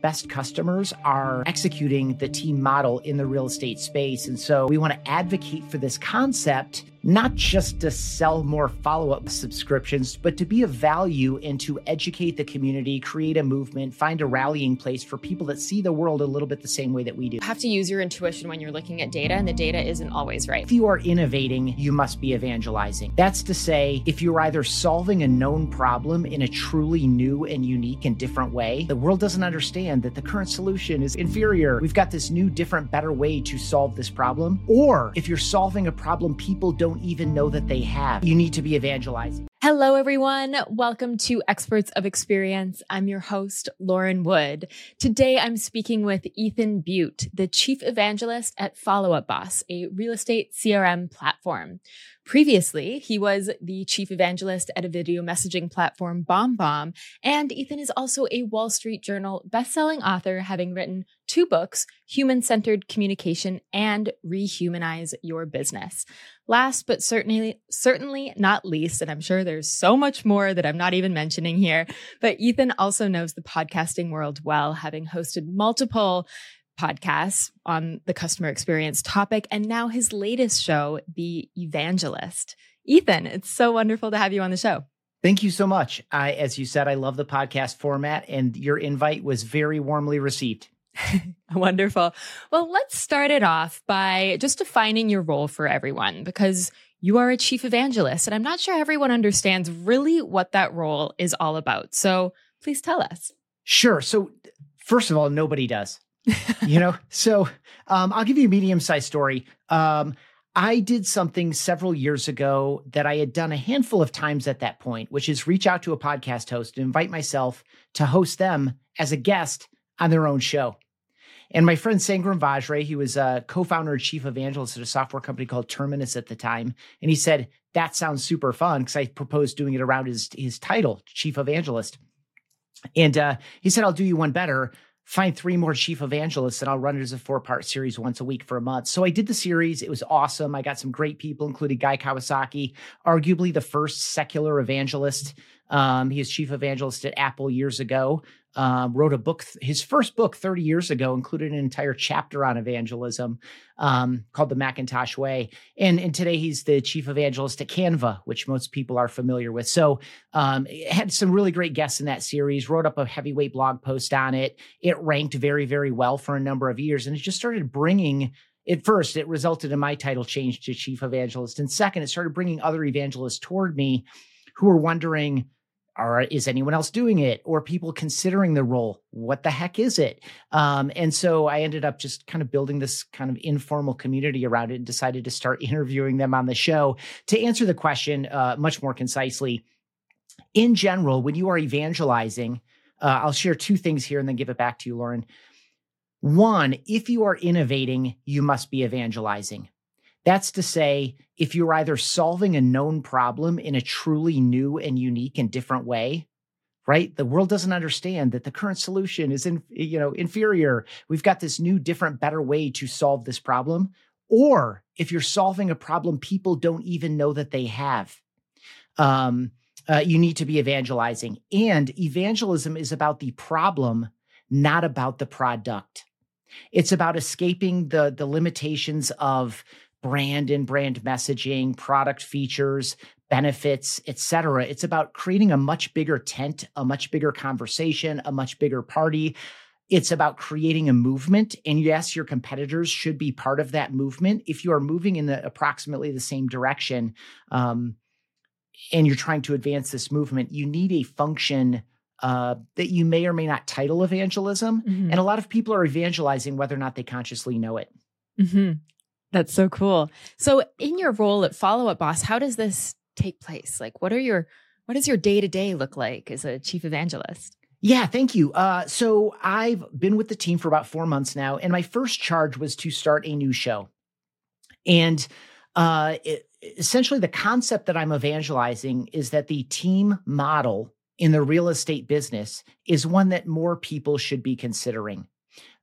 best customers are executing the team model in the real estate space. And so we want to advocate for this concept not just to sell more follow up subscriptions, but to be of value and to educate the community, create a movement, find a rallying place for people that see the world a little bit the same way that we do. You have to use your intuition when you're looking at data, and the data isn't always right. If you are innovating, you must be evangelizing. That's to say, if you're either solving a known problem in a truly new and unique and different way, the world doesn't understand that the current solution is inferior. We've got this new, different, better way to solve this problem. Or if you're solving a problem people don't don't even know that they have. You need to be evangelizing. Hello, everyone. Welcome to Experts of Experience. I'm your host, Lauren Wood. Today, I'm speaking with Ethan Beute, the chief evangelist at Follow Up Boss, a real estate CRM platform. Previously, he was the chief evangelist at a video messaging platform, BombBomb, and Ethan is also a Wall Street Journal bestselling author, having written two books, Human Centered Communication and Rehumanize Your Business. Last but certainly certainly not least, and I'm sure there's so much more that I'm not even mentioning here, but Ethan also knows the podcasting world well, having hosted multiple podcasts on the customer experience topic, and now his latest show, The Evangelist. Ethan, it's so wonderful to have you on the show. Thank you so much. I, as you said, I love the podcast format, and your invite was very warmly received. Wonderful. Well, let's start it off by just defining your role for everyone because you are a chief evangelist, and I'm not sure everyone understands really what that role is all about. So please tell us. Sure. So, first of all, nobody does you know, so um, I'll give you a medium sized story. Um, I did something several years ago that I had done a handful of times at that point, which is reach out to a podcast host and invite myself to host them as a guest on their own show. And my friend Sangram Vajre, he was a co-founder and chief evangelist at a software company called Terminus at the time. And he said, that sounds super fun because I proposed doing it around his, his title, chief evangelist. And uh, he said, I'll do you one better find three more chief evangelists and I'll run it as a four part series once a week for a month. So I did the series. It was awesome. I got some great people, including Guy Kawasaki, arguably the first secular evangelist. Um, he is chief evangelist at Apple years ago um, wrote a book. His first book 30 years ago included an entire chapter on evangelism um, called The Macintosh Way. And, and today he's the chief evangelist at Canva, which most people are familiar with. So um, had some really great guests in that series, wrote up a heavyweight blog post on it. It ranked very, very well for a number of years. And it just started bringing at first, it resulted in my title change to chief evangelist. And second, it started bringing other evangelists toward me who were wondering, are is anyone else doing it? Or people considering the role what the heck is it? Um, and so i ended up just kind of building this kind of informal community around it and decided to start interviewing them on the show to answer the question uh, much more concisely. In general when you are evangelizing uh, i'll share two things here and then give it back to you lauren. One if you are innovating you must be evangelizing that's to say, if you're either solving a known problem in a truly new and unique and different way, right? The world doesn't understand that the current solution is in, you know, inferior. We've got this new, different, better way to solve this problem. Or if you're solving a problem people don't even know that they have, um, uh, you need to be evangelizing. And evangelism is about the problem, not about the product. It's about escaping the the limitations of brand and brand messaging, product features, benefits, etc. It's about creating a much bigger tent, a much bigger conversation, a much bigger party. It's about creating a movement. And yes, your competitors should be part of that movement. If you are moving in the approximately the same direction, um, and you're trying to advance this movement, you need a function uh, that you may or may not title evangelism. Mm-hmm. And a lot of people are evangelizing whether or not they consciously know it. Mm-hmm. That's so cool. So in your role at Follow Up Boss, how does this take place? Like what are your what does your day-to-day look like as a chief evangelist? Yeah, thank you. Uh, so I've been with the team for about four months now, and my first charge was to start a new show. And uh, it, essentially, the concept that I'm evangelizing is that the team model in the real estate business is one that more people should be considering.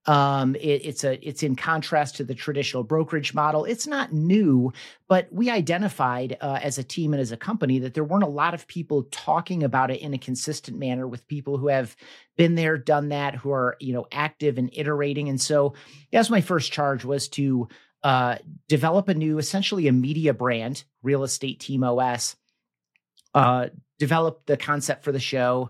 Um, it, it's a it's in contrast to the traditional brokerage model. It's not new, but we identified uh, as a team and as a company that there weren't a lot of people talking about it in a consistent manner with people who have been there, done that, who are you know active and iterating. And so that's my first charge was to uh, develop a new, essentially a media brand, Real Estate Team OS. Uh, develop the concept for the show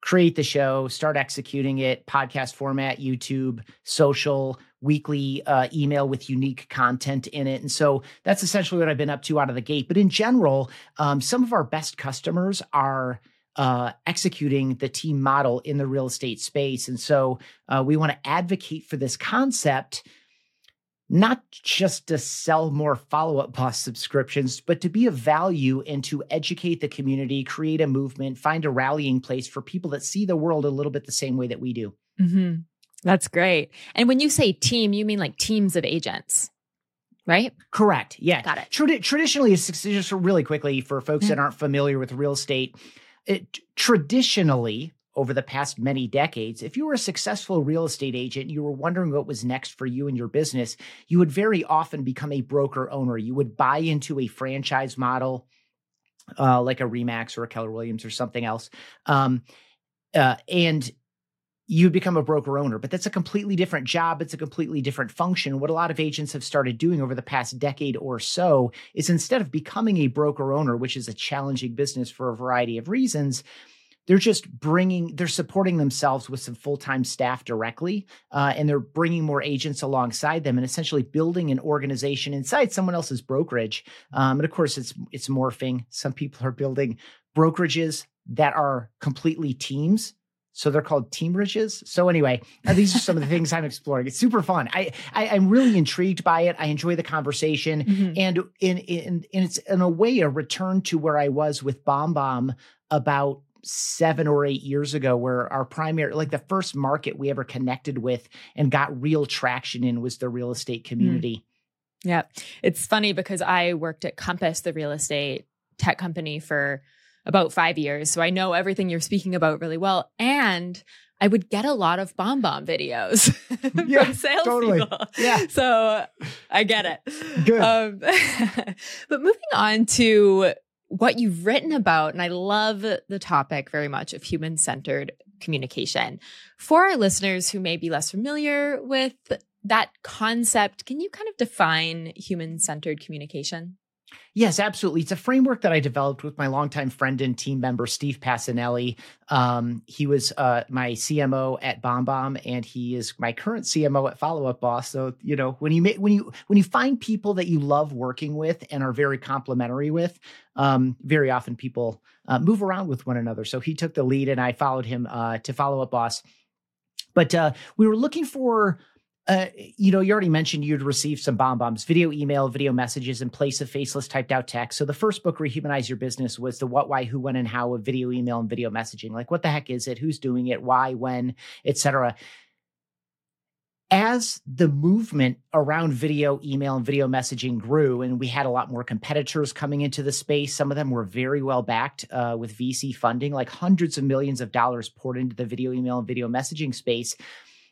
create the show, start executing it, podcast format, YouTube, social, weekly uh, email with unique content in it. And so that's essentially what I've been up to out of the gate. But in general, um, some of our best customers are. Uh, executing the team model in the real estate space. And so uh, we want to advocate for this concept not just to sell more follow up boss subscriptions, but to be of value and to educate the community, create a movement, find a rallying place for people that see the world a little bit the same way that we do. Mm-hmm. That's great. And when you say team, you mean like teams of agents, right? Correct. Yeah. Got it. Trad- traditionally, just really quickly for folks mm-hmm. that aren't familiar with real estate, it, traditionally, over the past many decades, if you were a successful real estate agent, you were wondering what was next for you and your business, you would very often become a broker owner. You would buy into a franchise model, uh, like a Remax or a Keller Williams or something else. Um, uh, and you become a broker owner, but that's a completely different job. It's a completely different function. What a lot of agents have started doing over the past decade or so is instead of becoming a broker owner, which is a challenging business for a variety of reasons, they're just bringing they're supporting themselves with some full-time staff directly uh, and they're bringing more agents alongside them and essentially building an organization inside someone else's brokerage um, and of course it's it's morphing some people are building brokerages that are completely teams so they're called teamrages. So anyway, uh, these are some of the things I'm exploring. It's super fun. I, I am really intrigued by it. I enjoy the conversation, mm-hmm. and in in and it's in a way a return to where I was with BombBomb about seven or eight years ago where our primary like the first market we ever connected with and got real traction in was the real estate hmm. community mm. yeah it's funny because i worked at compass the real estate tech company for about five years so i know everything you're speaking about really well and I would get a lot of BombBomb videos yeah, from sales totally. Yeah. So I get it. Good. Um, but moving on to what you've written about, and I love the topic very much of human centered communication. For our listeners who may be less familiar with that concept, can you kind of define human centered communication? Yes, absolutely. It's a framework that I developed with my longtime friend and team member, Steve Pacinelli. Um, he was uh, my CMO at BombBomb, and he is my current CMO at Follow Up Boss. So, you know, when you when you when you find people that you love working with and are very complimentary with, um, very often people uh, move around with one another. So he took the lead, and I followed him uh, to Follow Up Boss. But uh, we were looking for uh, you know, you already mentioned you'd received some BombBombs, video email, video messages in place of faceless typed out text. So the first book, Rehumanize Your Business, was the what, why, who, when, and how of video email and video messaging. Like, what the heck is it? Who's doing it? Why, when, etc. As the movement around video, email, and video messaging grew, and we had a lot more competitors coming into the space, some of them were very well backed uh, with VC funding, like hundreds of millions of dollars poured into the video, email, and video messaging space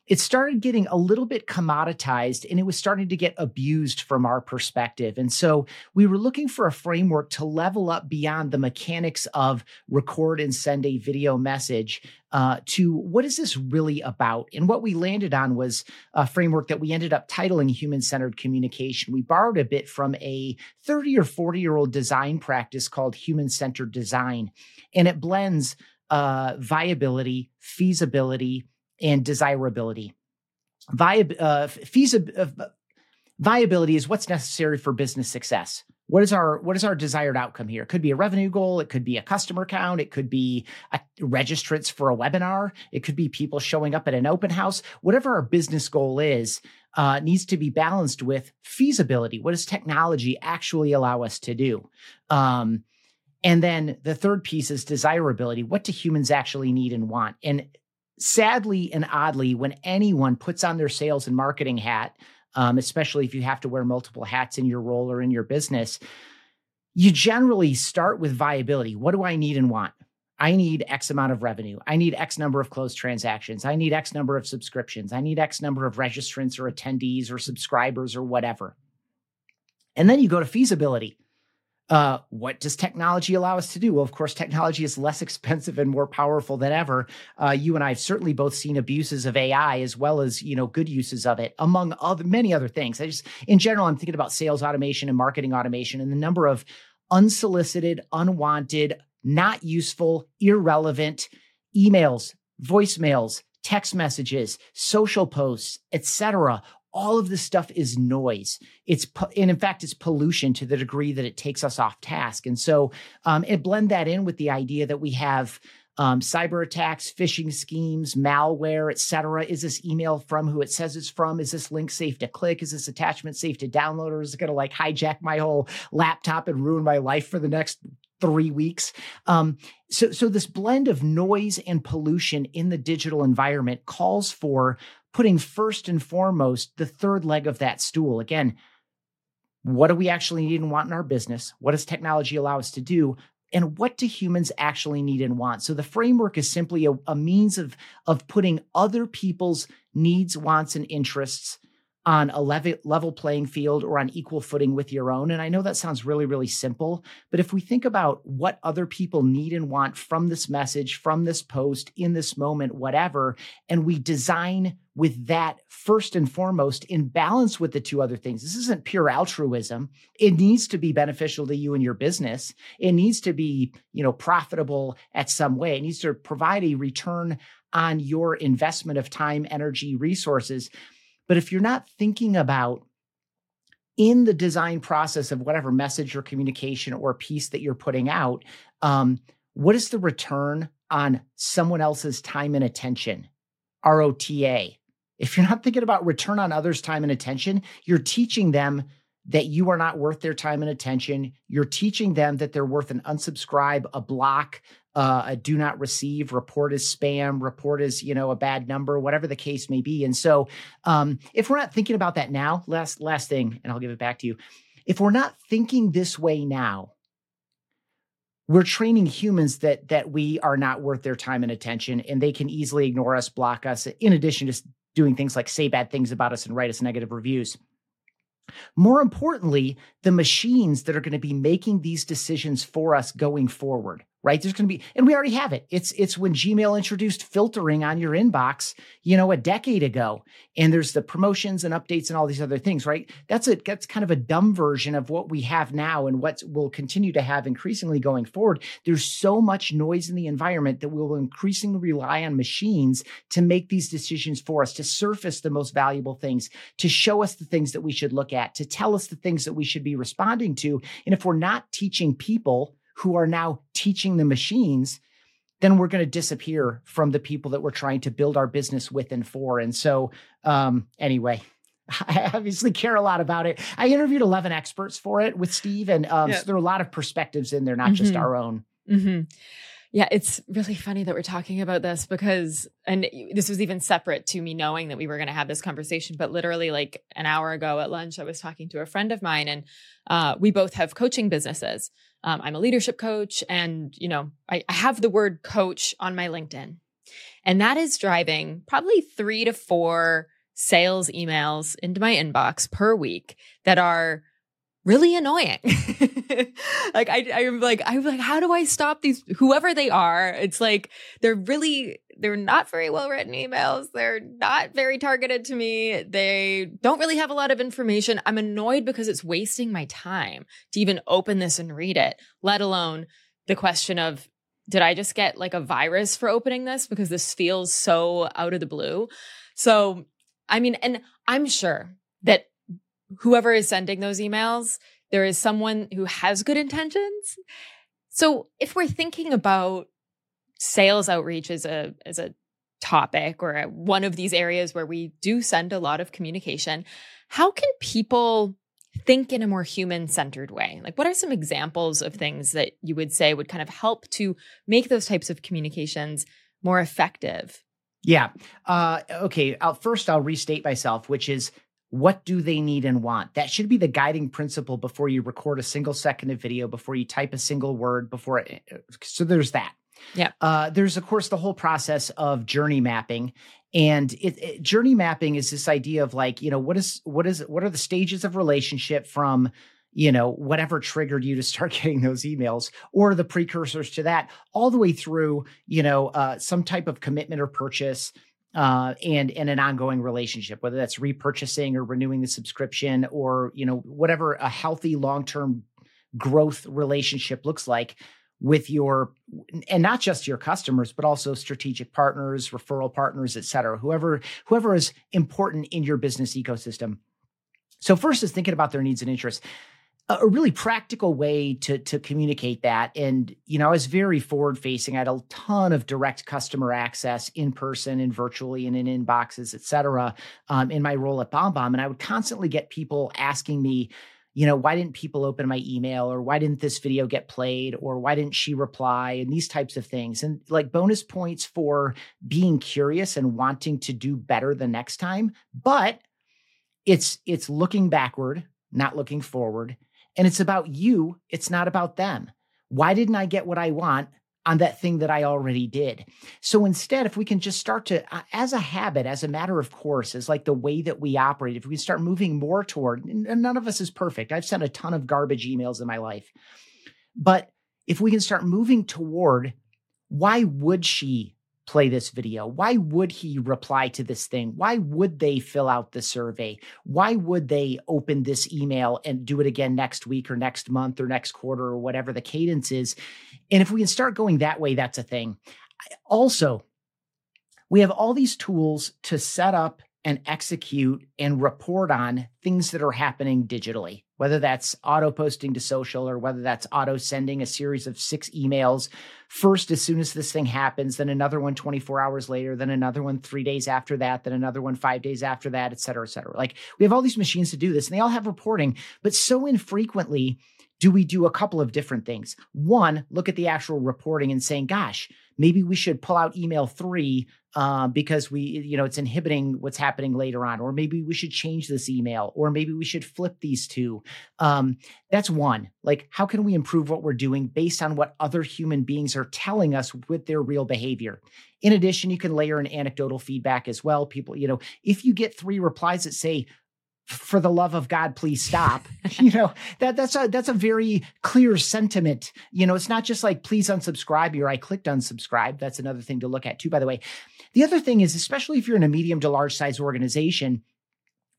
it started getting a little bit commoditized and it was starting to get abused from our perspective. And so we were looking for a framework to level up beyond the mechanics of record and send a video message uh, to what is this really about? And what we landed on was a framework that we ended up titling human centered communication. We borrowed a bit from a 30 or 40 year old design practice called human centered design, and it blends uh, viability, feasibility, and desirability. Uh, uh, viability is what's necessary for business success. What is our what is our desired outcome here? It could be a revenue goal, it could be a customer count, it could be a registrants for a webinar, it could be people showing up at an open house. Whatever our business goal is, uh, needs to be balanced with feasibility. What does technology actually allow us to do? Um, and then the third piece is desirability. What do humans actually need and want? And sadly and oddly, when anyone puts on their sales and marketing hat, um, especially if you have to wear multiple hats in your role or in your business, you generally start with viability. What do I need and want? I need X amount of revenue. I need X number of closed transactions. I need X number of subscriptions. I need X number of registrants or attendees or subscribers or whatever. And then you go to feasibility. Uh, what does technology allow us to do? Well, of course, technology is less expensive and more powerful than ever. Uh, you and I have certainly both seen abuses of AI as well as you know good uses of it, among other many other things. I just, in general, I'm thinking about sales automation and marketing automation, and the number of unsolicited, unwanted, not useful, irrelevant emails, voicemails, text messages, social posts, etc all of this stuff is noise. It's and in fact, it's pollution to the degree that it takes us off task. And so, um, and blend that in with the idea that we have um, cyber attacks, phishing schemes, malware, et cetera. Is this email from who it says it's from? Is this link safe to click? Is this attachment safe to download? Or is it going to like hijack my whole laptop and ruin my life for the next three weeks? Um, so, so this blend of noise and pollution in the digital environment calls for putting first and foremost the third leg of that stool. Again, what do we actually need and want in our business? What does technology allow us to do? And what do humans actually need and want? So the framework is simply a, a means of, of putting other people's needs, wants, and interests on a level, playing field or on equal footing with your own. And I know that sounds really, really simple, but if we think about what other people need and want from this message, from this post, in this moment, whatever, and we design with that first and foremost in balance with the two other things. This isn't pure altruism. It needs to be beneficial to you and your business. It needs to be, you know, profitable at some way. It needs to provide a return on your investment of time, energy, resources. But if you're not thinking about in the design process of whatever message or communication or piece that you're putting out, um, what is the return on someone else's time and attention? ROTA. If you're not thinking about return on others' time and attention, you're teaching them that you are not worth their time and attention. You're teaching them that they're worth an unsubscribe, a block, uh, a do not receive, report as spam, report as you know a bad number, whatever the case may be. And so, um, if we're not thinking about that now, last last thing, and I'll give it back to you. If we're not thinking this way now, we're training humans that that we are not worth their time and attention, and they can easily ignore us, block us. In addition to doing things like say bad things about us and write us negative reviews. More importantly, the machines that are going to be making these decisions for us going forward, right? There's going to be, and we already have it. It's it's when Gmail introduced filtering on your inbox, you know, a decade ago, and there's the promotions and updates and all these other things, right? That's a that's kind of a dumb version of what we have now and what we'll continue to have increasingly going forward. There's so much noise in the environment that we will increasingly rely on machines to make these decisions for us, to surface the most valuable things, to show us the things that we should look at, to tell us the things that we should be responding to. And if we're not teaching people who are now teaching the machines, then we're going to disappear from the people that we're trying to build our business with and for. And so, um, anyway, I obviously care a lot about it. I interviewed 11 experts for it with Steve, and um, yeah. so there are a lot of perspectives in there, not mm-hmm. just our own. Mm-hmm. Yeah, it's really funny that we're talking about this because, and this was even separate to me knowing that we were going to have this conversation. But literally, like an hour ago at lunch, I was talking to a friend of mine, and uh, we both have coaching businesses. Um, I'm a leadership coach, and you know, I, I have the word coach on my LinkedIn, and that is driving probably three to four sales emails into my inbox per week that are really annoying. like I, I'm like, I'm like, how do I stop these? Whoever they are, it's like they're really, they're not very well written emails. They're not very targeted to me. They don't really have a lot of information. I'm annoyed because it's wasting my time to even open this and read it. Let alone the question of, did I just get like a virus for opening this because this feels so out of the blue? So, I mean, and I'm sure that whoever is sending those emails, there is someone who has good intentions. So if we're thinking about sales outreach is a as a topic or a, one of these areas where we do send a lot of communication, how can people think in a more human centered way? Like, what are some examples of things that you would say would kind of help to make those types of communications more effective? Yeah. Uh, okay. I'll, first, I'll restate myself, which is what do they need and want? That should be the guiding principle before you record a single second of video, before you type a single word, before. It, so there's that. Yeah. Uh, there's of course the whole process of journey mapping, and it, it, journey mapping is this idea of like you know what is what is what are the stages of relationship from you know whatever triggered you to start getting those emails or the precursors to that all the way through you know uh, some type of commitment or purchase uh, and and an ongoing relationship, whether that's repurchasing or renewing the subscription or you know whatever a healthy long term growth relationship looks like with your and not just your customers but also strategic partners referral partners et cetera whoever whoever is important in your business ecosystem. So first is thinking about their needs and interests. A really practical way to to communicate that and you know i was very forward facing i had a ton of direct customer access in person and virtually and in inboxes et cetera um, in my role at bombbomb and i would constantly get people asking me you know why didn't people open my email? or why didn't this video get played? or why didn't she reply? and these types of things. And like bonus points for being curious and wanting to do better the next time but it's it's looking backward not looking forward and it's about you, it's not about them. Why didn't I get what I want on that thing that I already did? So instead, if we can just start to, uh, as a habit, as a matter of course, as like the way that we operate, if we can start moving more toward, none of us is perfect. I've sent a ton of garbage emails in my life. But if we can start moving toward, why would she play this video? Why would he reply to this thing? Why would they fill out the survey? Why would they open this email and do it again next week or next month or next quarter or whatever the cadence is? And if we can start going that way, that's a thing. Also, we have all these tools to set up and execute and report on things that are happening digitally, whether that's auto posting to social or whether that's auto sending a series of six emails first as soon as this thing happens, then another one 24 hours later, then another one three days after that, then another one five days after that, et cetera, et cetera. Like we have all these machines to do this and they all have reporting, but so infrequently do we do a couple of different things. One, look at the actual reporting and saying, gosh, maybe we should pull out email three uh, because we, you know, it's inhibiting what's happening later on, or maybe we should change this email, or maybe we should flip these two. Um, that's one. Like, how can we improve what we're doing based on what other human beings are telling us with their real behavior? In addition, you can layer in anecdotal feedback as well. People, you know, if you get three replies that say, for the love of God, please stop. you know, that that's a that's a very clear sentiment. You know, it's not just like please unsubscribe or I clicked unsubscribe. That's another thing to look at too, by the way. The other thing is, especially if you're in a medium to large size organization,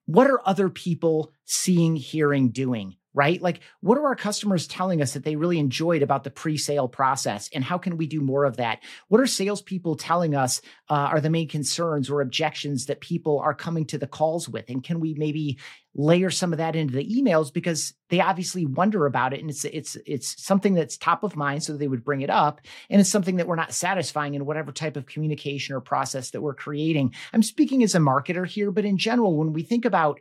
what are other people seeing, hearing, doing? Right? Like, what are our customers telling us that they really enjoyed about the pre-sale process, and how can we do more of that? What are salespeople telling us uh, are the main concerns or objections that people are coming to the calls with, and can we maybe layer some of that into the emails because they obviously wonder about it, and it's it's it's something that's top of mind, so they would bring it up, and it's something that we're not satisfying in whatever type of communication or process that we're creating. I'm speaking as a marketer here, but in general, when we think about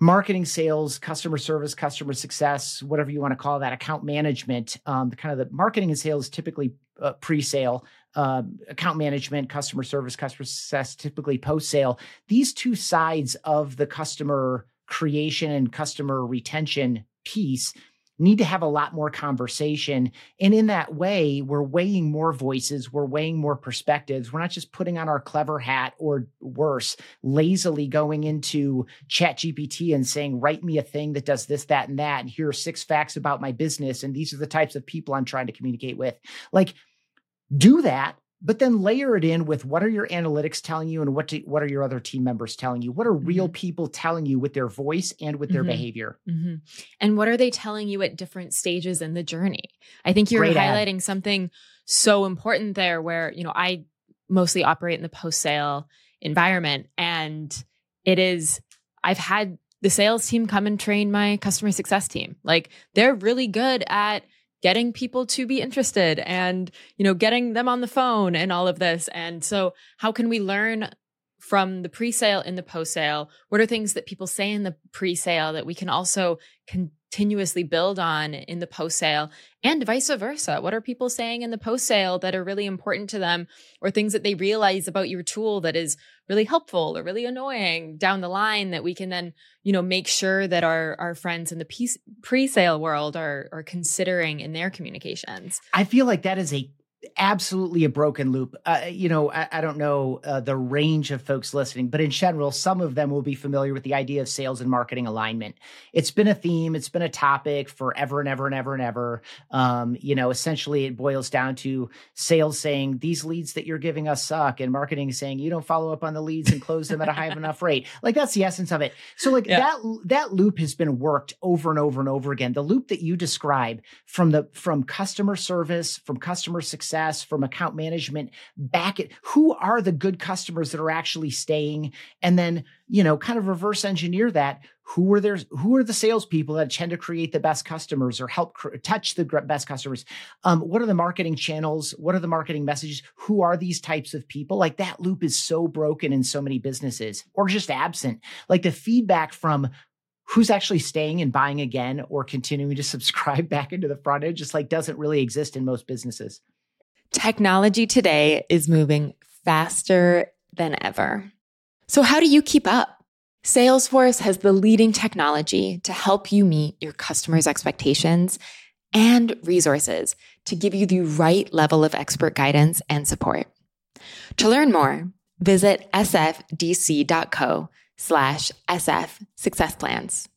marketing sales customer service customer success whatever you want to call that account management um, the kind of the marketing and sales typically uh, pre-sale uh, account management customer service customer success typically post-sale. These two sides of the customer creation and customer retention piece need to have a lot more conversation. And in that way, we're weighing more voices, we're weighing more perspectives. We're not just putting on our clever hat or worse, lazily going into Chat GPT and saying, write me a thing that does this, that, and that. And here are six facts about my business. And these are the types of people I'm trying to communicate with. Like, do that but then layer it in with what are your analytics telling you and what do, what are your other team members telling you what are real mm-hmm. people telling you with their voice and with their mm-hmm. behavior mm-hmm. and what are they telling you at different stages in the journey i think you're Great highlighting ad. something so important there where you know i mostly operate in the post sale environment and it is i've had the sales team come and train my customer success team like they're really good at getting people to be interested and you know getting them on the phone and all of this. And so how can we learn from the pre-sale and the post-sale? What are things that people say in the pre-sale that we can also can continuously build on in the post sale and vice versa. What are people saying in the post sale that are really important to them or things that they realize about your tool that is really helpful or really annoying down the line that we can then, you know, make sure that our our friends in the pre-sale world are are considering in their communications. I feel like that is a absolutely a broken loop. Uh, you know, I, I don't know uh, the range of folks listening, but in general, some of them will be familiar with the idea of sales and marketing alignment. It's been a theme, it's been a topic forever and ever and ever and ever. Um, you know, essentially, it boils down to sales saying these leads that you're giving us suck, and marketing saying you don't follow up on the leads and close them at a high enough rate. Like that's the essence of it. So, like yeah. that that loop has been worked over and over and over again. The loop that you describe from the from customer service, from customer success success, from account management back at who are the good customers that are actually staying, and then you know kind of reverse engineer that. Who are there? Who are the salespeople that tend to create the best customers or help cr- touch the best customers? Um, what are the marketing channels? What are the marketing messages? Who are these types of people? Like that loop is so broken in so many businesses, or just absent. Like the feedback from who's actually staying and buying again or continuing to subscribe back into the front end just like doesn't really exist in most businesses. Technology today is moving faster than ever. So, how do you keep up? Salesforce has the leading technology to help you meet your customers' expectations and resources to give you the right level of expert guidance and support. To learn more, visit sfdc.co slash sf success plans.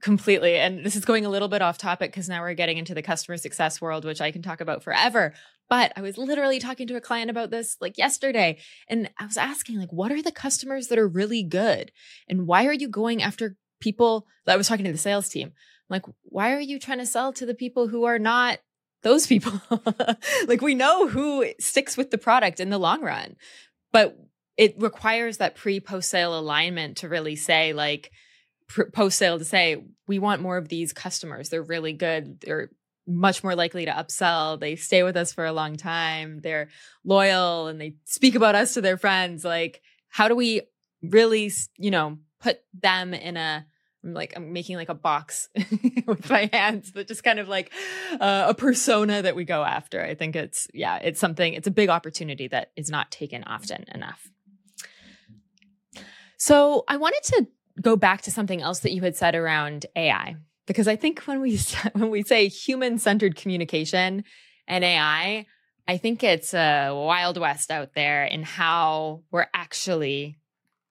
Completely. And this is going a little bit off topic because now we're getting into the customer success world, which I can talk about forever. But I was literally talking to a client about this like yesterday. And I was asking, like, what are the customers that are really good? And why are you going after people that I was talking to the sales team? I'm like, why are you trying to sell to the people who are not those people? like, we know who sticks with the product in the long run, but it requires that pre post sale alignment to really say, like, post sale to say, we want more of these customers. They're really good. They're much more likely to upsell. They stay with us for a long time. They're loyal and they speak about us to their friends. Like, how do we really, you know, put them in a, I'm like, I'm making like a box with my hands, but just kind of like uh, a persona that we go after. I think it's, yeah, it's something, it's a big opportunity that is not taken often enough. So I wanted to go back to something else that you had said around AI because I think when we when we say human centered communication and AI, I think it's a wild west out there in how we're actually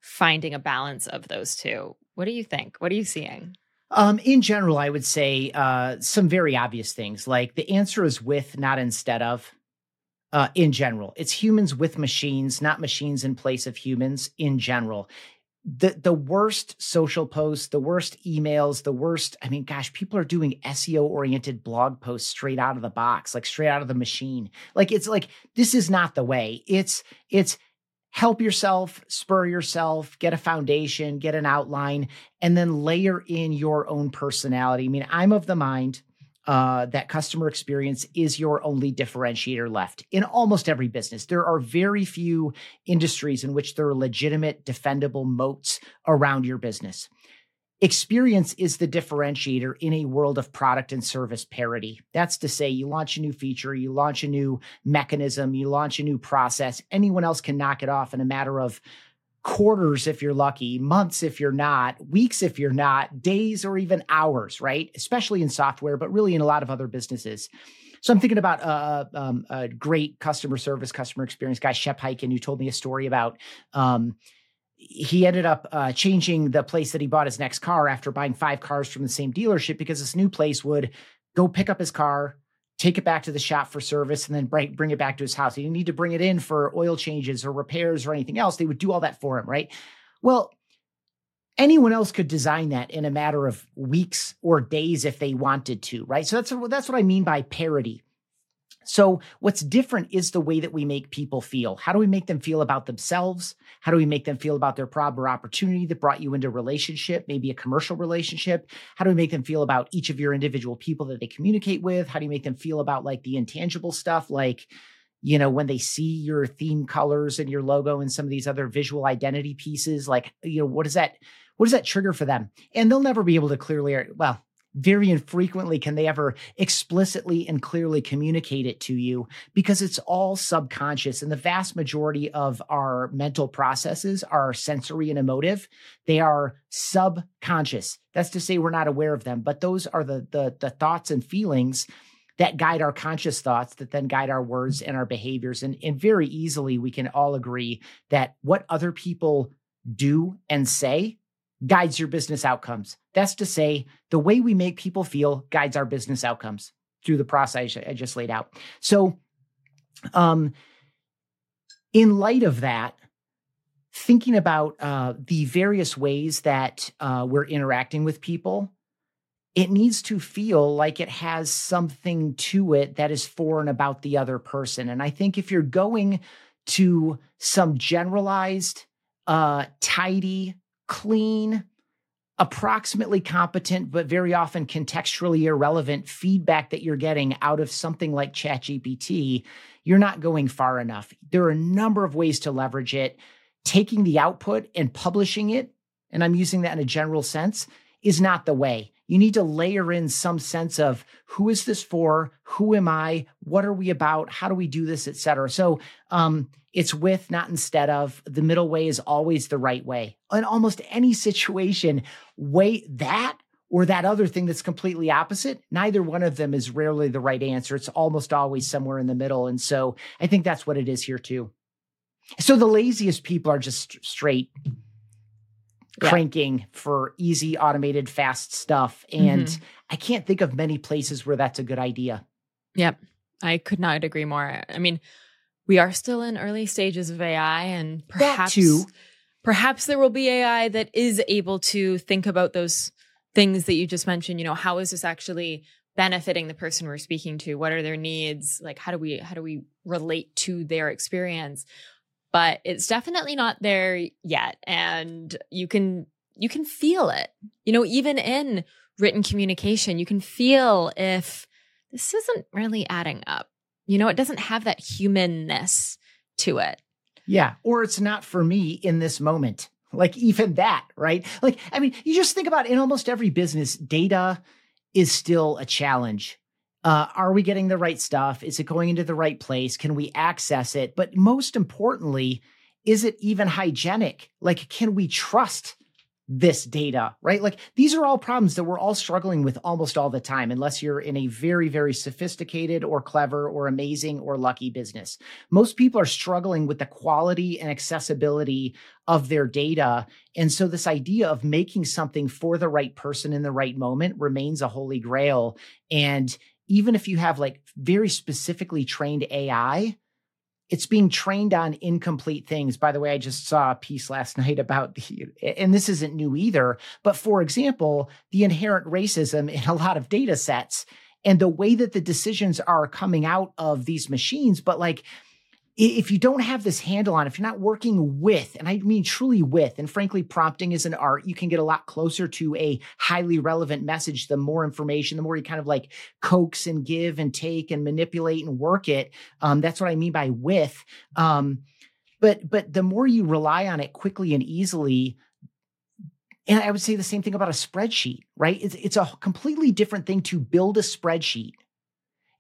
finding a balance of those two. What do you think? What are you seeing? Um, in general, I would say uh, some very obvious things like the answer is with, not instead of. Uh, in general, it's humans with machines, not machines in place of humans. In general, the the worst social posts, the worst emails, the worst. I mean, gosh, people are doing SEO oriented blog posts straight out of the box, like straight out of the machine. Like it's like this is not the way. It's it's help yourself, spur yourself, get a foundation, get an outline, and then layer in your own personality. I mean, I'm of the mind uh, that customer experience is your only differentiator left in almost every business. There are very few industries in which there are legitimate, defendable moats around your business. Experience is the differentiator in a world of product and service parity. That's to say, you launch a new feature, you launch a new mechanism, you launch a new process. Anyone else can knock it off in a matter of quarters if you're lucky, months if you're not, weeks if you're not, days or even hours, right? Especially in software, but really in a lot of other businesses. So I'm thinking about uh, um, a great customer service, customer experience guy, Shep Hyken, who told me a story about. Um, he ended up uh, changing the place that he bought his next car after buying five cars from the same dealership because this new place would go pick up his car, take it back to the shop for service and then bring, it back to his house. He didn't need to bring it in for oil changes or repairs or anything else. They would do all that for him, right? Well, anyone else could design that in a matter of weeks or days if they wanted to, right? So that's that's what I mean by parity. So, what's different is the way that we make people feel. How do we make them feel about themselves? How do we make them feel about their problem or opportunity that brought you into a relationship, maybe a commercial relationship? How do we make them feel about each of your individual people that they communicate with? How do you make them feel about like the intangible stuff, like, you know, when they see your theme colors and your logo and some of these other visual identity pieces, like, you know, what does that, what does that trigger for them? And they'll never be able to clearly, well, very infrequently can they ever explicitly and clearly communicate it to you because it's all subconscious. And the vast majority of our mental processes are sensory and emotive. They are subconscious. That's to say we're not aware of them, but those are the, the, the thoughts and feelings that guide our conscious thoughts that then guide our words and our behaviors. And, and very easily we can all agree that what other people do and say guides your business outcomes. That's to say, the way we make people feel guides our business outcomes through the process I just laid out. So, um, in light of that, thinking about uh, the various ways that uh, we're interacting with people, it needs to feel like it has something to it that is for and about the other person. And I think if you're going to some generalized, uh, tidy, clean, approximately competent, but very often contextually irrelevant feedback that you're getting out of something like ChatGPT, you're not going far enough. There are a number of ways to leverage it. Taking the output and publishing it, and I'm using that in a general sense, is not the way. You need to layer in some sense of who is this for? Who am I? What are we about? How do we do this, et cetera. So um, it's with, not instead of. The middle way is always the right way. In almost any situation, way that or that other thing that's completely opposite, neither one of them is rarely the right answer. It's almost always somewhere in the middle. And so I think that's what it is here too. So the laziest people are just straight yeah. cranking for easy, automated, fast stuff. And mm-hmm. I can't think of many places where that's a good idea. Yep. I could not agree more. I mean, we are still in early stages of AI and perhaps perhaps there will be AI that is able to think about those things that you just mentioned, you know, how is this actually benefiting the person we're speaking to? What are their needs? Like how do we how do we relate to their experience? But it's definitely not there yet and you can you can feel it. You know, even in written communication, you can feel if this isn't really adding up. You know, it doesn't have that humanness to it. Yeah. Or it's not for me in this moment. Like, even that, right? Like, I mean, you just think about in almost every business, data is still a challenge. Uh, are we getting the right stuff? Is it going into the right place? Can we access it? But most importantly, is it even hygienic? Like, can we trust this data, right? Like these are all problems that we're all struggling with almost all the time, unless you're in a very, very sophisticated or clever or amazing or lucky business. Most people are struggling with the quality and accessibility of their data. And so this idea of making something for the right person in the right moment remains a holy grail. And even if you have like very specifically trained AI, it's being trained on incomplete things. By the way, I just saw a piece last night about the, and this isn't new either, but for example, the inherent racism in a lot of data sets and the way that the decisions are coming out of these machines. But like, if you don't have this handle on, if you're not working with, and I mean truly with, and frankly, prompting is an art, you can get a lot closer to a highly relevant message. The more information, the more you kind of like coax and give and take and manipulate and work it. Um, that's what I mean by with. Um, but but the more you rely on it quickly and easily, and I would say the same thing about a spreadsheet, right? It's it's a completely different thing to build a spreadsheet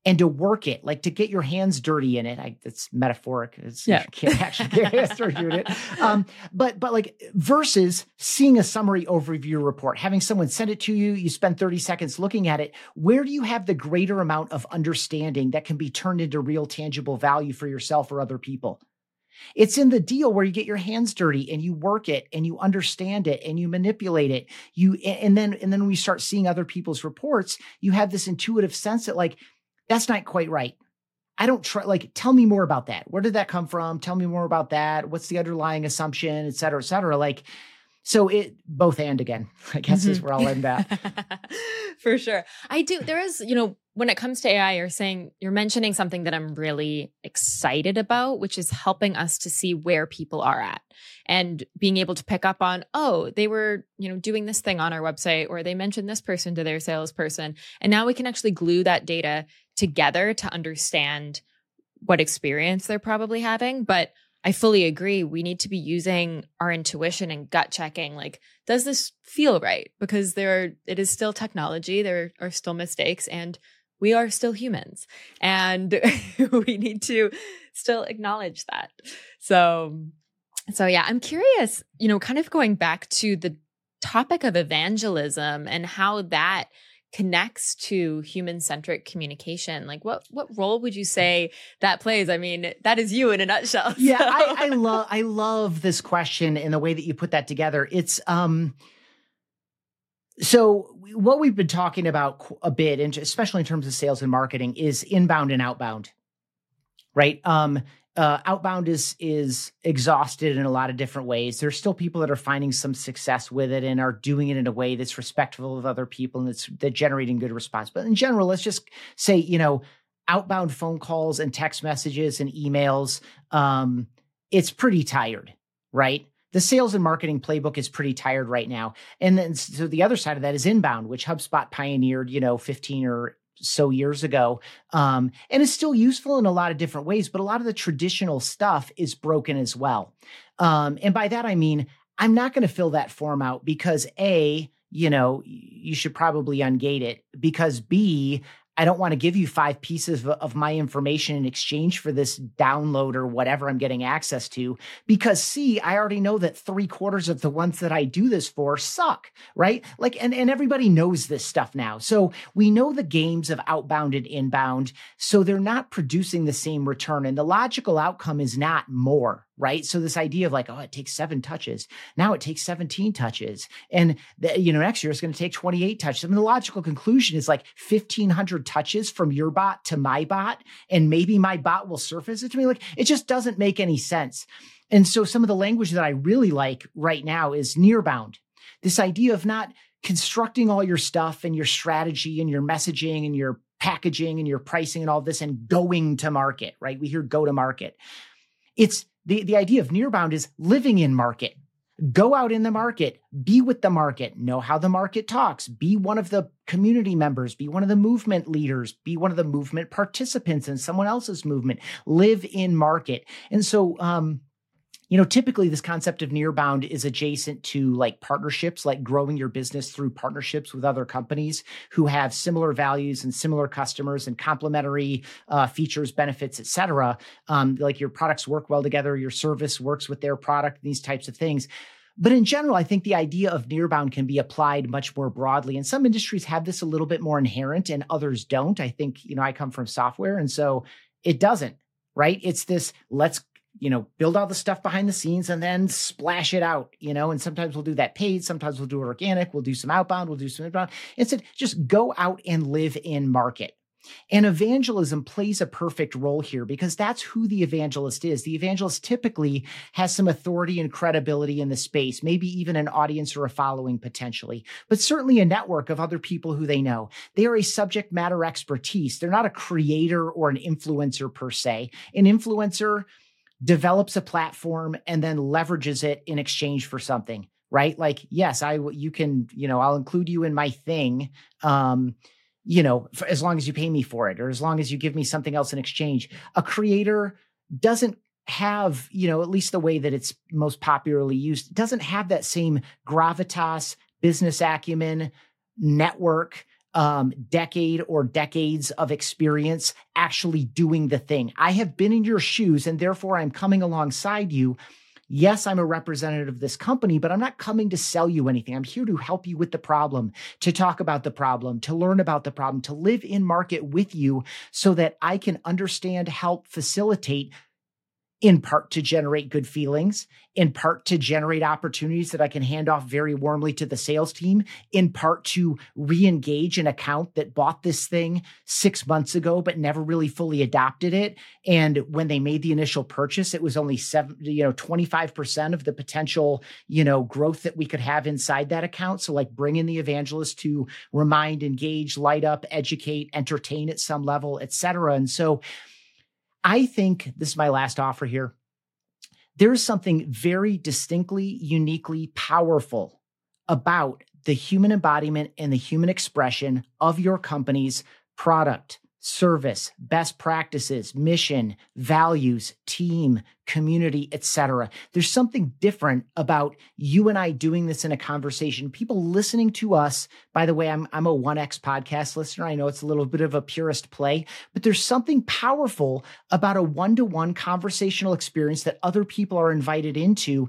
and to work it, like to get your hands dirty in it. I, it's metaphoric. It's, yeah. You can't actually get your hands dirty in it. Um, but, but like versus seeing a summary overview report, having someone send it to you, you spend 30 seconds looking at it. Where do you have the greater amount of understanding that can be turned into real tangible value for yourself or other people? It's in the deal where you get your hands dirty and you work it and you understand it and you manipulate it. You and then and then we start seeing other people's reports, you have this intuitive sense that like that's not quite right. I don't try, like, tell me more about that. Where did that come from? Tell me more about that. What's the underlying assumption, et cetera, et cetera. Like, so it both and again, I guess mm-hmm. is where I'll end that. For sure. I do. There is, you know, when it comes to AI, you're saying, you're mentioning something that I'm really excited about, which is helping us to see where people are at and being able to pick up on, oh, they were, you know, doing this thing on our website or they mentioned this person to their salesperson. And now we can actually glue that data together to understand what experience they're probably having. But I fully agree. We need to be using our intuition and gut checking. Like, does this feel right? Because there, are, it is still technology. There are still mistakes, and we are still humans, and we need to still acknowledge that. So, so yeah, I'm curious. You know, kind of going back to the topic of evangelism and how that connects to human centric communication like what what role would you say that plays? I mean that is you in a nutshell so. yeah i i love i love this question and the way that you put that together. It's um so what we've been talking about a bit and especially in terms of sales and marketing is inbound and outbound right? Um uh, outbound is is exhausted in a lot of different ways. There's still people that are finding some success with it and are doing it in a way that's respectful of other people and it's that generating good response. But in general, let's just say you know outbound phone calls and text messages and emails. Um, it's pretty tired, right? The sales and marketing playbook is pretty tired right now. And then so the other side of that is inbound, which HubSpot pioneered, you know, 15 or so years ago um, and is still useful in a lot of different ways but a lot of the traditional stuff is broken as well. Um, and by that i mean i'm not going to fill that form out because a you know you should probably ungate it because b I don't want to give you five pieces of, of, my information in exchange for this download or whatever I'm getting access to. Because C, I already know that three quarters of the ones that I do this for suck, right? Like, and, and everybody knows this stuff now. So we know the games of outbound and inbound. So they're not producing the same return. And the logical outcome is not more, right? So this idea of like, oh, it takes seven touches. Now it takes 17 touches. And, the, you know, next year it's going to take 28 touches. I mean, the logical conclusion is like 1500 touches from your bot to my bot. And maybe my bot will surface it to me. Like it just doesn't make any sense. And so some of the language that I really like right now is near bound. This idea of not constructing all your stuff and your strategy and your messaging and your packaging and your pricing and all this and going to market, right? We hear go to market. It's the, the idea of nearbound is living in market. Go out in the market, be with the market, know how the market talks, be one of the community members, be one of the movement leaders, be one of the movement participants in someone else's movement, live in market. And so, um, you know, typically this concept of nearbound is adjacent to like partnerships, like growing your business through partnerships with other companies who have similar values and similar customers and complementary uh, features, benefits, et cetera. Um, like your products work well together, your service works with their product, these types of things. But in general, I think the idea of nearbound can be applied much more broadly. And some industries have this a little bit more inherent and others don't. I think, you know, I come from software and so it doesn't, right? It's this let's you know, build all the stuff behind the scenes and then splash it out, you know, and sometimes we'll do that paid, sometimes we'll do it organic, we'll do some outbound, we'll do some inbound. Instead, just go out and live in market. And evangelism plays a perfect role here because that's who the evangelist is. The evangelist typically has some authority and credibility in the space, maybe even an audience or a following potentially, but certainly a network of other people who they know. They are a subject matter expertise. They're not a creator or an influencer per se. An influencer, develops a platform and then leverages it in exchange for something right? Like yes i you can you know i'll include you in my thing um you know for, as long as you pay me for it or as long as you give me something else in exchange. A creator doesn't have you know at least the way that it's most popularly used doesn't have that same gravitas business acumen network um, decade or decades of experience actually doing the thing. I have been in your shoes and therefore I'm coming alongside you. Yes, I'm a representative of this company, but I'm not coming to sell you anything. I'm here to help you with the problem, to talk about the problem, to learn about the problem, to live in market with you so that I can understand, help facilitate in part to generate good feelings, in part to generate opportunities that I can hand off very warmly to the sales team, in part to re engage an account that bought this thing six months ago, but never really fully adopted it. And when they made the initial purchase, it was only seven, you know, 25% of the potential, you know, growth that we could have inside that account. So, like, bring in the evangelist to remind, engage, light up, educate, entertain at some level, et cetera. And so, I think this is my last offer here. There is something very distinctly, uniquely powerful about the human embodiment and the human expression of your company's product, service, best practices, mission, values, team, community, etc. There's something different about you and I doing this in a conversation. People listening to us, by the way, I'm I'm a 1X podcast listener. I know it's a little bit of a purist play, but there's something powerful about a one-to-one conversational experience that other people are invited into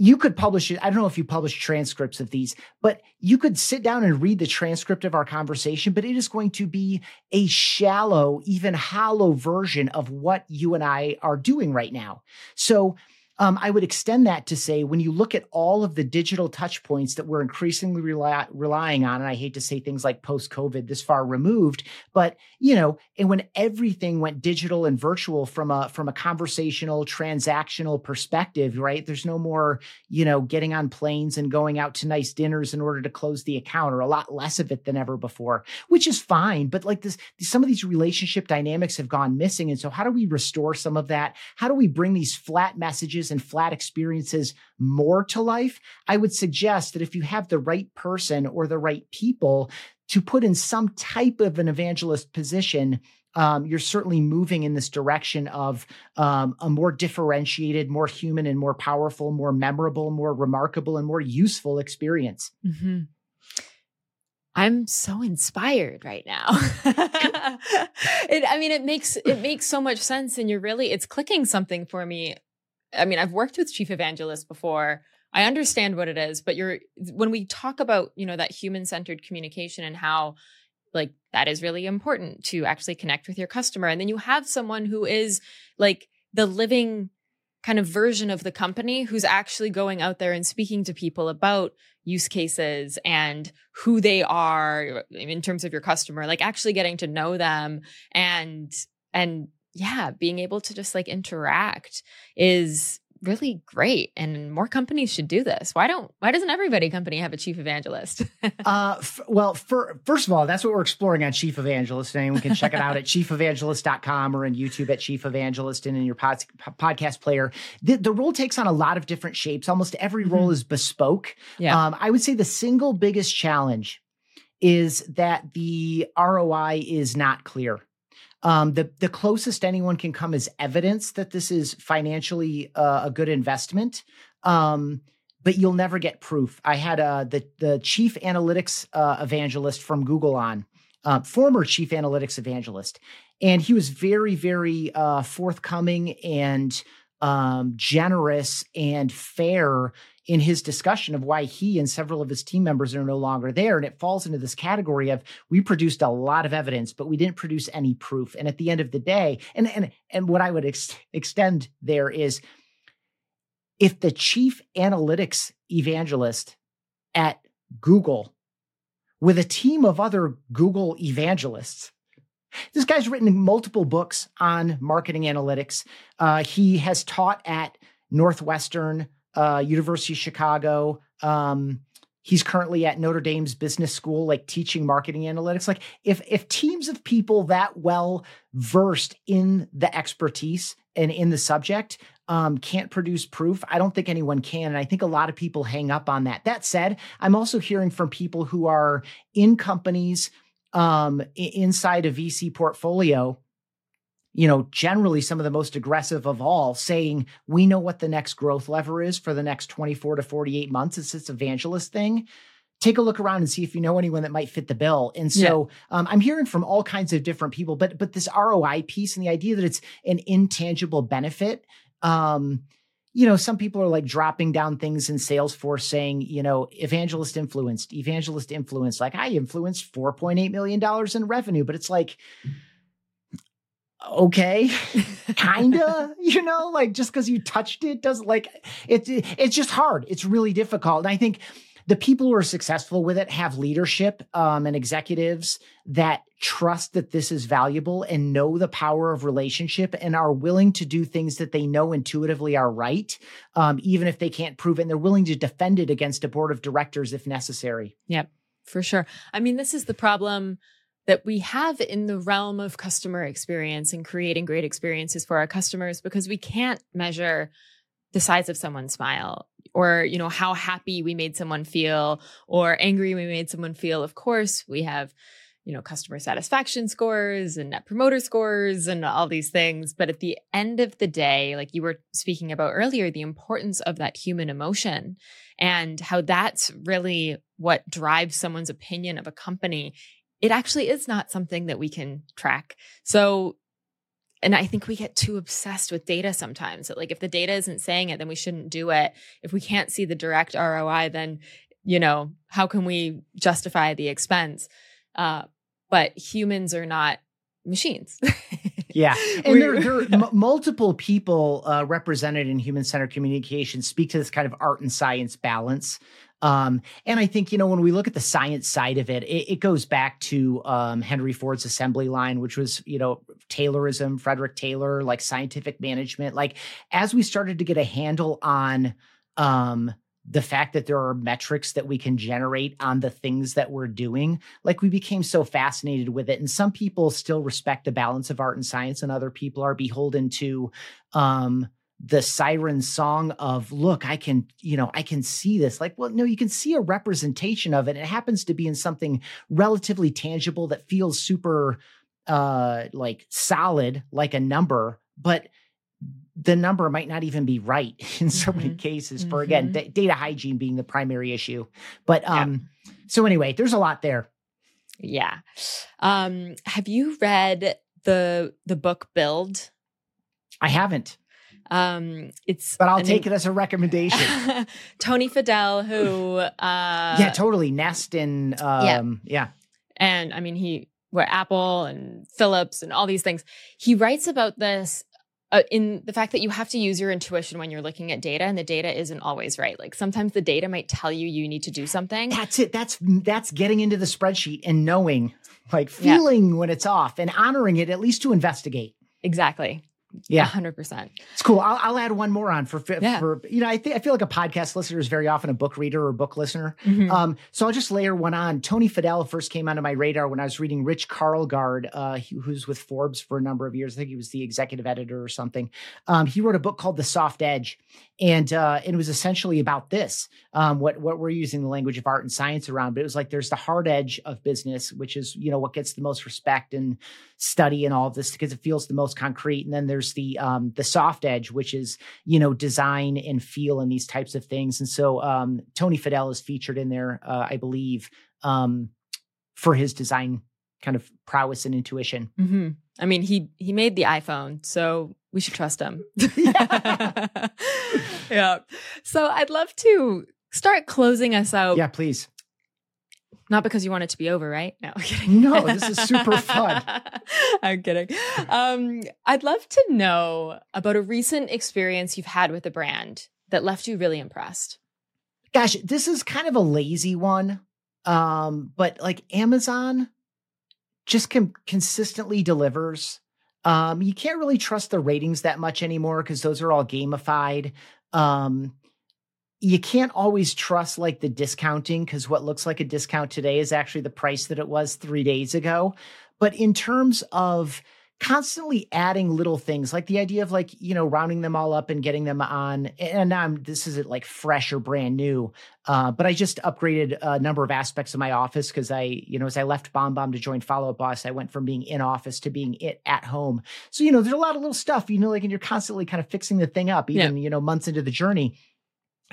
you could publish it. I don't know if you publish transcripts of these, but you could sit down and read the transcript of our conversation, but it is going to be a shallow, even hollow version of what you and I are doing right now. So um, I would extend that to say when you look at all of the digital touch points that we're increasingly rely, relying on, and I hate to say things like post COVID this far removed, but you know, and when everything went digital and virtual from a from a conversational, transactional perspective, right? There's no more, you know, getting on planes and going out to nice dinners in order to close the account, or a lot less of it than ever before, which is fine. But like this, some of these relationship dynamics have gone missing. And so how do we restore some of that? How do we bring these flat messages and flat experiences more to life, I would suggest that if you have the right person or the right people to put in some type of an evangelist position, um, you're certainly moving in this direction of um, a more differentiated, more human, and more powerful, more memorable, more remarkable, and more useful experience. Mm-hmm. I'm so inspired right now. it, I mean, it makes it makes so much sense, and you're really it's clicking something for me I mean, I've worked with chief evangelists before. I understand what it is, but you're when we talk about, you know, that human-centered communication and how like that is really important to actually connect with your customer and then you have someone who is like the living kind of version of the company who's actually going out there and speaking to people about use cases and who they are in terms of your customer like actually getting to know them and and yeah, being able to just like interact is really great and more companies should do this. Why don't why doesn't everybody company have a chief evangelist? Uh f- well for first of all that's what we're exploring on chief evangelist and anyone can check it out at chiefevangelist.com or in youtube at chief evangelist and in your pod, podcast player. The, the role takes on a lot of different shapes. Almost every role mm-hmm. is bespoke. Yeah. um i would say the single biggest challenge is that the roi is not clear um, the the closest anyone can come is evidence that this is financially uh, a good investment. Um, but you'll never get proof. I had uh, the the chief analytics uh, evangelist from Google on, uh, former chief analytics evangelist, and he was very very uh, forthcoming and um, generous and fair in his discussion of why he and several of his team members are no longer there. And it falls into this category of we produced a lot of evidence, but we didn't produce any proof. And at the end of the day, and and and what I would ex- extend there is if the chief analytics evangelist at Google with a team of other Google evangelists this guy's written multiple books on marketing analytics. Uh, he has taught at Northwestern, uh, University of Chicago. Um, he's currently at Notre Dame's business school, like teaching marketing analytics. Like if if teams of people that well versed in the expertise and in the subject um, can't produce proof, I don't think anyone can. And I think a lot of people hang up on that. That said, I'm also hearing from people who are in companies um, inside a VC portfolio you know, generally some of the most aggressive of all, saying, we know what the next growth lever is for the next 24 to 48 months. It's this evangelist thing. Take a look around and see if you know anyone that might fit the bill. And so yeah. um, I'm hearing from all kinds of different people, but but this ROI piece and the idea that it's an intangible benefit. Um, you know, some people are like dropping down things in Salesforce saying, you know, evangelist influenced, evangelist influenced. Like I influenced $4.8 million in revenue, but it's like, okay kinda you know like just because you touched it doesn't like it's it's just hard it's really difficult and i think the people who are successful with it have leadership um, and executives that trust that this is valuable and know the power of relationship and are willing to do things that they know intuitively are right, um, even if they can't prove it. And they're willing to defend it against a board of directors if necessary. Yep, for sure. I mean, this is the problem that we have in the realm of customer experience and creating great experiences for our customers because we can't measure the size of someone's smile or you know how happy we made someone feel or angry we made someone feel of course we have you know, customer satisfaction scores and net promoter scores and all these things. But at the end of the day, like you were speaking about earlier, the importance of that human emotion and how that's really what drives someone's opinion of a company. It actually is not something that we can track. So, and I think we get too obsessed with data sometimes that like if the data isn't saying it, then we shouldn't do it. If we can't see the direct ROI, then, you know, how can we justify the expense? Uh, but humans are not machines. yeah. And there, there are m- multiple people uh, represented in human centered communication speak to this kind of art and science balance. Um, and I think, you know, when we look at the science side of it, it, it goes back to um, Henry Ford's assembly line, which was, you know, Taylorism, Frederick Taylor, like scientific management. Like as we started to get a handle on um, the fact that there are metrics that we can generate on the things that we're doing like we became so fascinated with it and some people still respect the balance of art and science and other people are beholden to um the siren song of look i can you know i can see this like well no you can see a representation of it it happens to be in something relatively tangible that feels super uh like solid like a number but the number might not even be right in so many mm-hmm. cases for again mm-hmm. d- data hygiene being the primary issue but um yeah. so anyway there's a lot there yeah um have you read the the book build i haven't um it's but i'll take it as a recommendation. Tony fadell who uh yeah totally. Nest and um yeah. yeah and i mean he where apple and philips and all these things. He writes about this uh, in the fact that you have to use your intuition when you're looking at data and the data isn't always right. Like sometimes the data might tell you you need to do something. That's it. That's that's getting into the spreadsheet and knowing like feeling yeah. when it's off and honoring it at least to investigate. Exactly yeah, hundred percent. It's cool. I'll, I'll, add one more on for yeah. for you know I think I feel like a podcast listener is very often a book reader or book listener. Mm-hmm. Um, so I'll just layer one on. Tony Fadell first came onto my radar when I was reading Rich Karlgaard, uh, who's with Forbes for a number of years. I think he was the executive editor or something. Um, he wrote a book called The Soft Edge, and uh, it was essentially about this. Um, what what we're using the language of art and science around, but it was like there's the hard edge of business, which is you know what gets the most respect and study and all of this because it feels the most concrete, and then there's there's the um, the soft edge, which is you know design and feel and these types of things. And so um, Tony Fadell is featured in there, uh, I believe, um, for his design kind of prowess and intuition. Mm-hmm. I mean, he he made the iPhone, so we should trust him. yeah. So I'd love to start closing us out. Yeah, please. Not because you want it to be over, right? No, no, this is super fun. I'm kidding. Um, I'd love to know about a recent experience you've had with a brand that left you really impressed. Gosh, this is kind of a lazy one. Um, but like Amazon just com- consistently delivers. Um, you can't really trust the ratings that much anymore because those are all gamified. Um, you can't always trust like the discounting because what looks like a discount today is actually the price that it was three days ago. But in terms of constantly adding little things like the idea of like you know rounding them all up and getting them on and i'm this isn't like fresh or brand new uh, but i just upgraded a number of aspects of my office because i you know as i left BombBomb to join follow up boss i went from being in office to being it at home so you know there's a lot of little stuff you know like and you're constantly kind of fixing the thing up even yeah. you know months into the journey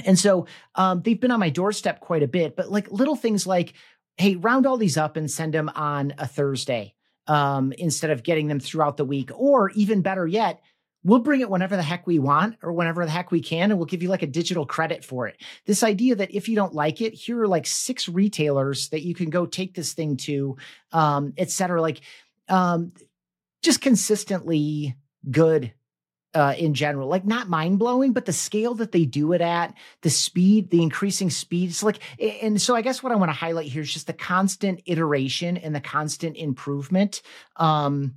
and so um, they've been on my doorstep quite a bit, but like little things like, hey, round all these up and send them on a Thursday um, instead of getting them throughout the week. Or even better yet, we'll bring it whenever the heck we want or whenever the heck we can, and we'll give you like a digital credit for it. This idea that if you don't like it, here are like six retailers that you can go take this thing to, um, et cetera. Like, um, just consistently good uh, in general. Like not mind blowing, but the scale that they do it at, the speed, the increasing speed. It's like, and so I guess what I want to highlight here is just the constant iteration and the constant improvement. Um,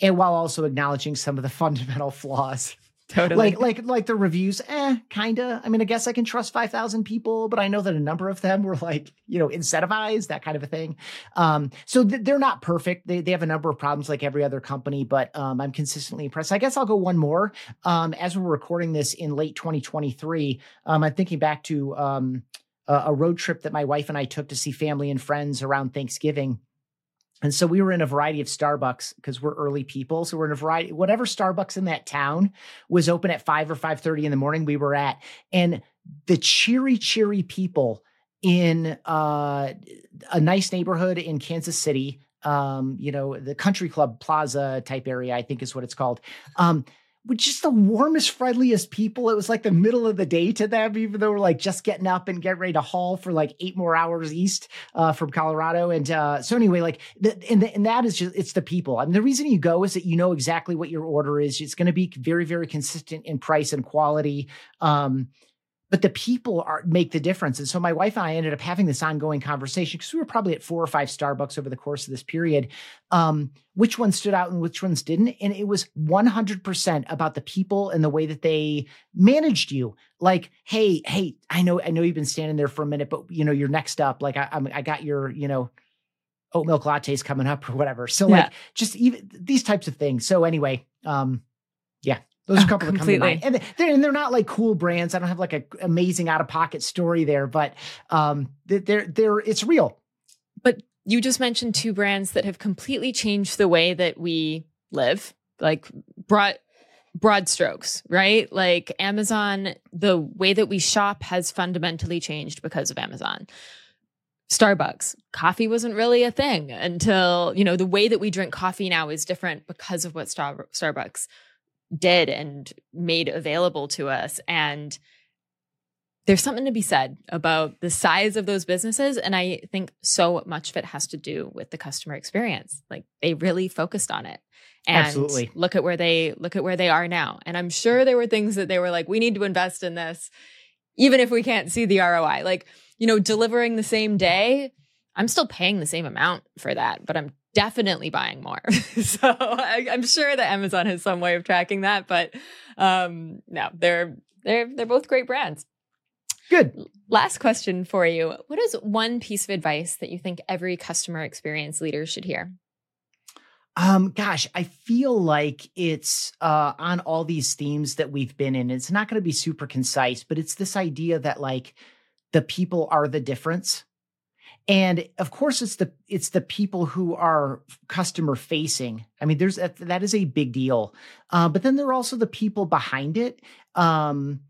and while also acknowledging some of the fundamental flaws Totally. Like like like the reviews, eh, kinda. I mean, I guess I can trust five thousand people, but I know that a number of them were like, you know, incentivized, that kind of a thing. Um, so th- they're not perfect. They they have a number of problems like every other company, but um, I'm consistently impressed. I guess I'll go one more. Um, as we're recording this in late 2023, um, I'm thinking back to um a road trip that my wife and I took to see family and friends around Thanksgiving And so we were in a variety of Starbucks because we're early people. So we're in a variety, whatever Starbucks in that town was open at five or five thirty in the morning. We were at, and the cheery, cheery people in uh, a nice neighborhood in Kansas City. Um, you know, the Country Club Plaza type area, I think is what it's called. Um, with just the warmest, friendliest people. It was like the middle of the day to them, even though we're like just getting up and getting ready to haul for like eight more hours east uh, from Colorado. And uh, so anyway, like, the, and, the, and that is just, it's the people. I mean, the reason you go is that you know exactly what your order is. It's going to be very, very consistent in price and quality. Um, but the people are make the difference. And so my wife and I ended up having this ongoing conversation because we were probably at four or five Starbucks over the course of this period. Um, which ones stood out and which ones didn't? And it was 100% about the people and the way that they managed you. Like, hey, hey, I know, I know you've been standing there for a minute, but you know, you're next up. Like, I, I'm, I got your, you know, oat milk lattes coming up or whatever. So yeah. like, just even these types of things. So anyway, um, yeah, those are a oh, couple oh, that come to mind. And they're, and they're not like cool brands. I don't have like a amazing out of pocket story there, but um, they're, they're, it's real. But you just mentioned two brands that have completely changed the way that we live, like broad, broad strokes, right? Like Amazon, the way that we shop has fundamentally changed because of Amazon. Starbucks, coffee wasn't really a thing until, you know, the way that we drink coffee now is different because of what Star- Starbucks did and made available to us. And there's something to be said about the size of those businesses. And I think so much of it has to do with the customer experience. Like they really focused on it. And Absolutely. look at where they look at where they are now. And I'm sure there were things that they were like, we need to invest in this, even if we can't see the ROI. Like, you know, delivering the same day, I'm still paying the same amount for that, but I'm definitely buying more. so I, am sure that Amazon has some way of tracking that, but um, no, they're they're they're both great brands. Good. Last question for you. What is one piece of advice that you think every customer experience leader should hear? Um, gosh, I feel like it's uh, on all these themes that we've been in. It's not going to be super concise, but it's this idea that like the people are the difference and of course it's the it's the people who are customer facing. I mean there's that, that is a big deal. Uh, but then there are also the people behind it. Um,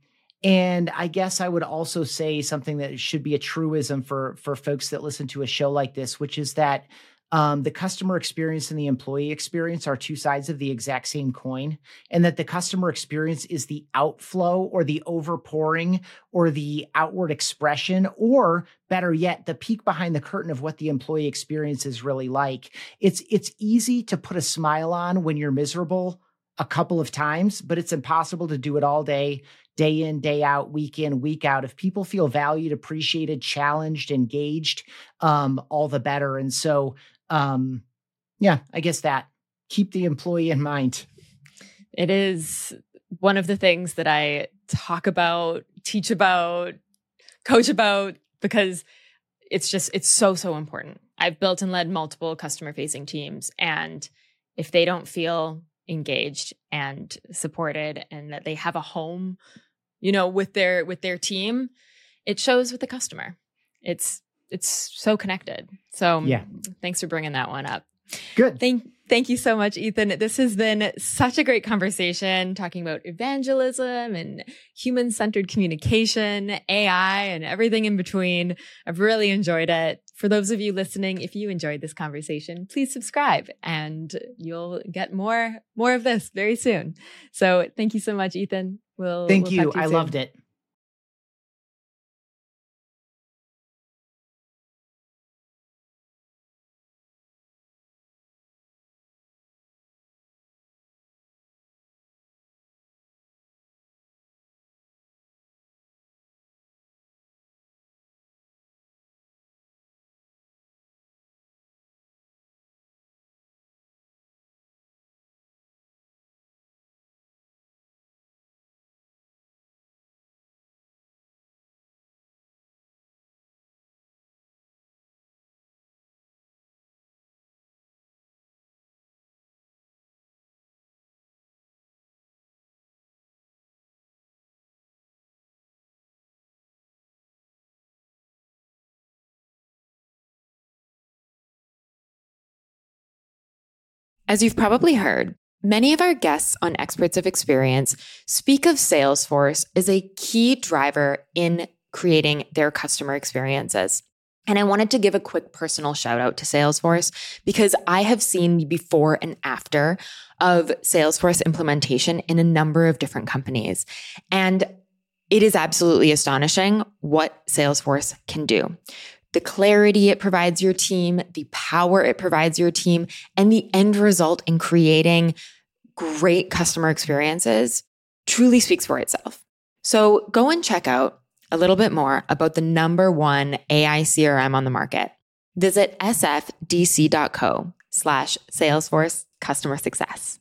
and i guess i would also say something that should be a truism for for folks that listen to a show like this which is that um, the customer experience and the employee experience are two sides of the exact same coin, and that the customer experience is the outflow or the overpouring or the outward expression, or better yet, the peek behind the curtain of what the employee experience is really like. It's it's easy to put a smile on when you're miserable a couple of times, but it's impossible to do it all day day in, day out, week in, week out. If people feel valued, appreciated, challenged, engaged, um, all the better. And so um, yeah, I guess that keep the employee in mind. It is one of the things that I talk about, teach about, coach about because it's just it's so so important. I've built and led multiple customer facing teams and if they don't feel engaged and supported and that they have a home, you know, with their with their team, it shows with the customer. It's it's so connected. So um, yeah, thanks for bringing that one up. Good. Thank thank you so much, Ethan. This has been such a great conversation talking about evangelism and human centered communication, AI, and everything in between. I've really enjoyed it. For those of you listening, if you enjoyed this conversation, please subscribe and you'll get more more of this very soon. So thank you so much, Ethan. We'll thank we'll you. you I loved it. As you've probably heard, many of our guests on Experts of Experience speak of Salesforce as a key driver in creating their customer experiences. And I wanted to give a quick personal shout out to Salesforce because I have seen the before and after of Salesforce implementation in a number of different companies. And it is absolutely astonishing what Salesforce can do. The clarity it provides your team, the power it provides your team, and the end result in creating great customer experiences truly speaks for itself. So go and check out a little bit more about the number one AI CRM on the market. Visit sfdc.co slash Salesforce customer success.